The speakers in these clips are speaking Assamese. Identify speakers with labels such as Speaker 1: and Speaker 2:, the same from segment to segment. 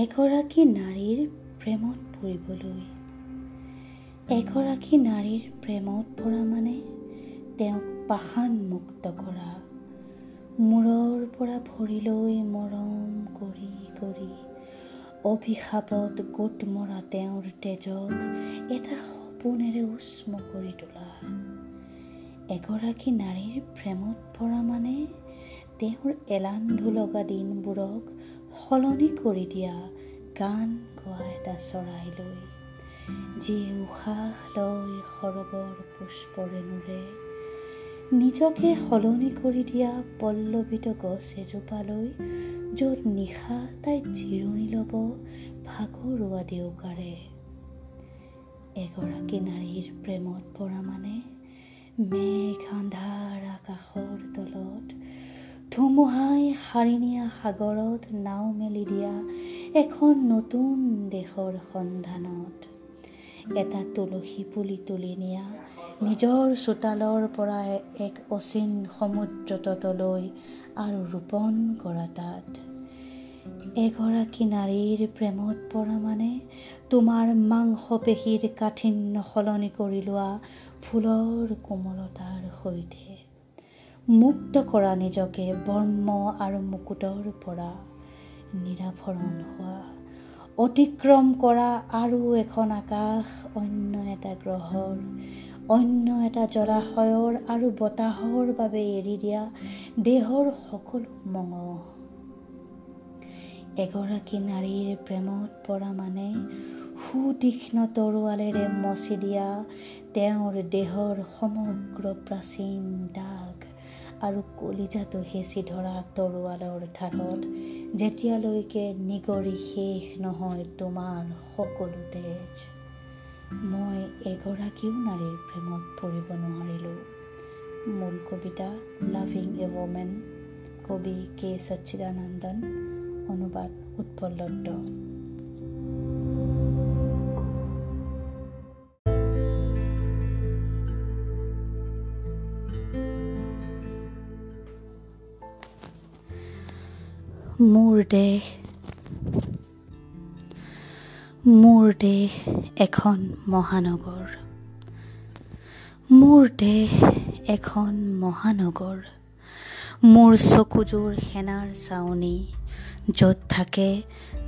Speaker 1: এগৰাকী নাৰীৰ প্ৰেমত পৰিবলৈ। এগৰাকী নাৰীৰ প্ৰেমত পৰা মানে তেওঁক পাষাণ মুক্ত কৰা। মূৰৰ পৰা ভৰিলৈ মৰম কৰি কৰি অভিশাপত গোট মৰা তেওঁৰ তেজক এটা সপোনেৰে উষ্ম কৰি তোলা। এগৰাকী নাৰীৰ প্ৰেমত পৰা মানে তেওঁৰ এলান্ধু লগা দিনবোৰক সলনি কৰি দিয়া গান গোৱা এটা চৰাই লৈ যি উশাহ লৈ সৰগৰ পুষ্পৰেণুৰে নিজকে সলনি কৰি দিয়া পল্লৱিত গছ এজোপালৈ য'ত নিশা তাই জিৰণি ল'ব ভাগৰুৱা দেউকাৰে এগৰাকী নাৰীৰ প্ৰেমত পৰা মানে মেঘ আন্ধাৰ আকাশৰ ধুমুহাই সাৰি নিয়া সাগৰত নাও মেলি দিয়া এখন নতুন দেশৰ সন্ধানত। এটা তুলসী পুলি তুলি নিয়া নিজৰ চোতালৰ পৰা এক অচিন সমুদ্ৰ তটলৈ আৰু ৰোপণ কৰা তাত। এগৰাকী নাৰীৰ প্ৰেমত পৰা মানে তোমাৰ মাংসপেশীৰ কাঠিন্য সলনি কৰি লোৱা ফুলৰ কোমলতাৰ সৈতে। মুক্ত কৰা নিজকে বৰ্ম আৰু মুকুটৰ পৰা নিৰাভৰণ হোৱা। অতিক্ৰম কৰা আৰু এখন আকাশ অন্য এটা গ্ৰহৰ অন্য এটা জলাশয়ৰ আৰু বতাহৰ বাবে এৰি দিয়া দেহৰ সকলো মঙহ। এগৰাকী নাৰীৰ প্ৰেমত পৰা মানে সুতীক্ষ্ণ তৰোৱালেৰে মচি দিয়া তেওঁৰ দেহৰ সমগ্ৰ প্ৰাচীন দাগ। আৰু কলিজাটো হেঁচি ধৰা তৰোৱালৰ ধাৰত। যেতিয়ালৈকে নিগৰি শেষ নহয় তোমাৰ সকলো তেজ। মই এগৰাকীও নাৰীৰ প্ৰেমত পৰিব নোৱাৰিলোঁ। মূল কবিতা লাভিং এ ৱমেন কবি কে সচ্চিদানন্দন অনুবাদ উৎপল দত্ত। মোৰ দেশ মোৰ দেশ এখন মহানগৰ মোৰ দেশ এখন মহানগৰ মোৰ চকুযোৰ সেনাৰ চাৱনি য'ত থাকে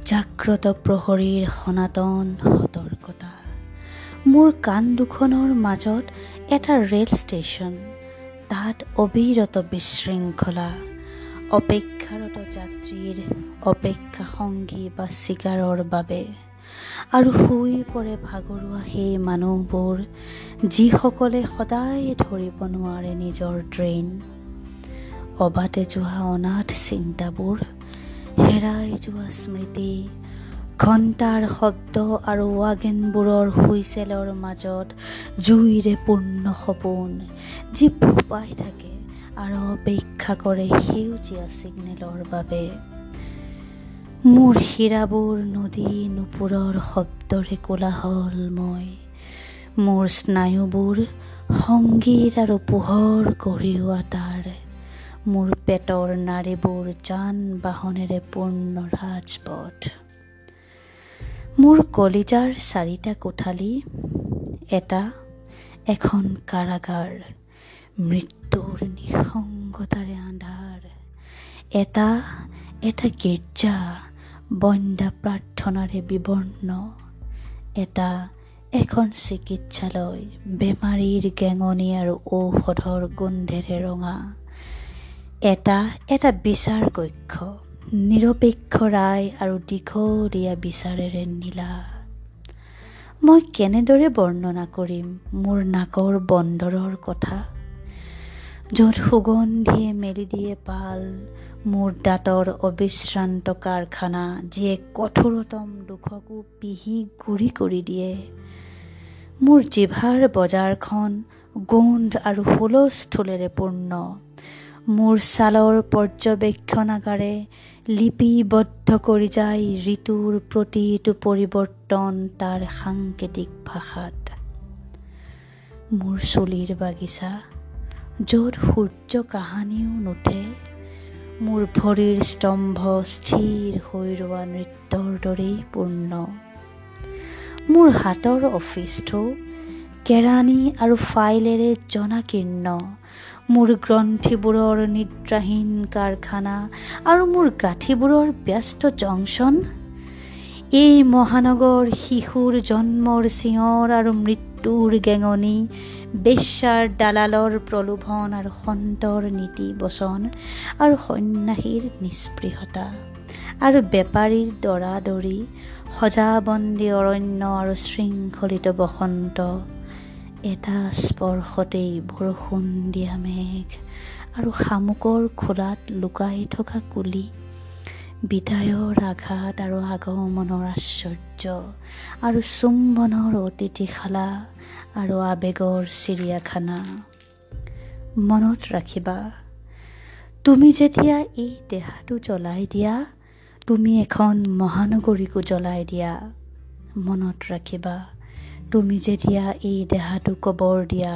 Speaker 1: জাগ্ৰত প্ৰহৰীৰ সনাতন সতৰ্কতা মোৰ কাণ দুখনৰ মাজত এটা ৰেল ষ্টেচন তাত অবিৰত বিশৃংখলা অপেক্ষাৰত যাত্ৰীৰ অপেক্ষা সংগী বা চিকাৰৰ বাবে। আৰু শুই পৰে ভাগৰুৱা সেই মানুহবোৰ যিসকলে সদায় ধৰিব নোৱাৰে নিজৰ ট্ৰেইন অবাতে যোৱা অনাথ চিন্তাবোৰ হেৰাই যোৱা স্মৃতি ঘণ্টাৰ শব্দ আৰু ৱাগেনবোৰৰ হুইচেলৰ মাজত জুইৰে পূৰ্ণ সপোন যি ফোপাই থাকে। আৰু অপেক্ষা কৰে সেউজীয়া ছিগনেলৰ বাবে। মোৰ হীৰাবোৰ নদী নুপুৰৰ শব্দৰে কোলাহল মই মোৰ স্নায়ুবোৰ সংগীত আৰু পোহৰ কঢ়িওৱা তাৰ। মোৰ পেটৰ নাৰীবোৰ যান বাহনেৰে পূৰ্ণ ৰাজপথ। মোৰ কলিজাৰ চাৰিটা কোঠালি এটা এখন কাৰাগাৰ। মৃত্যুৰ নিঃসংগতাৰে আন্ধাৰ। এটা এটা গীৰ্জা বন্দা প্ৰাৰ্থনাৰে বিবৰ্ণ। এটা এখন চিকিৎসালয় বেমাৰীৰ গেঙনি আৰু ঔষধৰ গোন্ধেৰে ৰঙা। এটা এটা বিচাৰ কক্ষ নিৰপেক্ষ ৰায় আৰু দীঘলীয়া বিচাৰেৰে নীলা। মই কেনেদৰে বৰ্ণনা কৰিম? মোৰ নাকৰ বন্দৰৰ কথা। য'ত সুগন্ধিয়ে মেলি দিয়ে পাল মোৰ দাঁতৰ অবিশ্ৰান্ত কাৰখানা যিয়ে কঠোৰতম দুখকো পিহি গুৰি কৰি দিয়ে। মোৰ জিভাৰ বজাৰখন গোন্ধ আৰু হুলস্থুলেৰে পূৰ্ণ। মোৰ ছালৰ পৰ্যবেক্ষণাগাৰে লিপিবদ্ধ কৰি যায় ঋতুৰ প্ৰতিটো পৰিৱৰ্তন তাৰ সাংকেতিক ভাষাত। মোৰ চুলিৰ বাগিচা য'ত সূৰ্য কাহানিও নুঠে মোৰ ভৰিৰ স্তম্ভ স্থিৰ হৈ ৰোৱা নৃত্যৰ দৰেই পূৰ্ণ। মোৰ হাতৰ অফিচটো কেৰাণী আৰু ফাইলেৰে জনাকীৰ্ণ। মোৰ গ্ৰন্থিবোৰৰ নিদ্ৰাহীন কাৰখানা আৰু মোৰ গাঁঠিবোৰৰ ব্যস্ত জংচন। এই মহানগৰ শিশুৰ জন্মৰ চিঞৰ আৰু মৃত্যুৰ গেঙনি বেশ্যাৰ দালালৰ প্ৰলোভন আৰু সন্তৰ নীতি বচন আৰু সন্যাসীৰ নিস্পৃহতা আৰু বেপাৰীৰ দৰাদৰি সজাবন্দী অৰণ্য আৰু শৃংখলিত বসন্ত। এটা স্পৰ্শতেই বৰষুণ দিয়া মেঘ আৰু শামুকৰ খোলাত লুকাই থকা কুলি বিদায়ৰ আঘাত আৰু আগমনৰ আশ্চৰ্য আৰু চুম্বনৰ অতিথিশালা আৰু আৱেগৰ চিৰিয়াখানা। মনত ৰাখিবা তুমি যেতিয়া এই দেহাটো জ্বলাই দিয়া তুমি এখন মহানগৰীকো জ্বলাই দিয়া। মনত ৰাখিবা তুমি যেতিয়া এই দেহাটো কবৰ দিয়া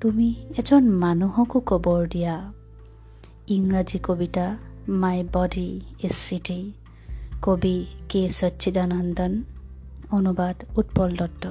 Speaker 1: তুমি এজন মানুহকো কবৰ দিয়া। ইংৰাজী কবিতা মাই বডি ইজ সিটি কবি কে সচ্চিদানন্দন অনুবাদ উৎপল দত্ত